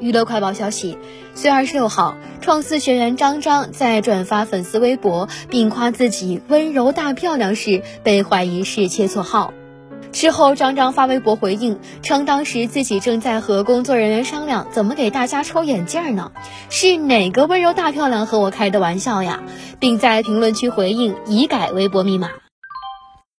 娱乐快报消息四月二十六号创四学员张张在转发粉丝微博并夸自己温柔大漂亮时被怀疑是切错号。之后张张发微博回应称当时自己正在和工作人员商量怎么给大家抽眼镜呢？是哪个温柔大漂亮和我开的玩笑呀？并在评论区回应已改微博密码。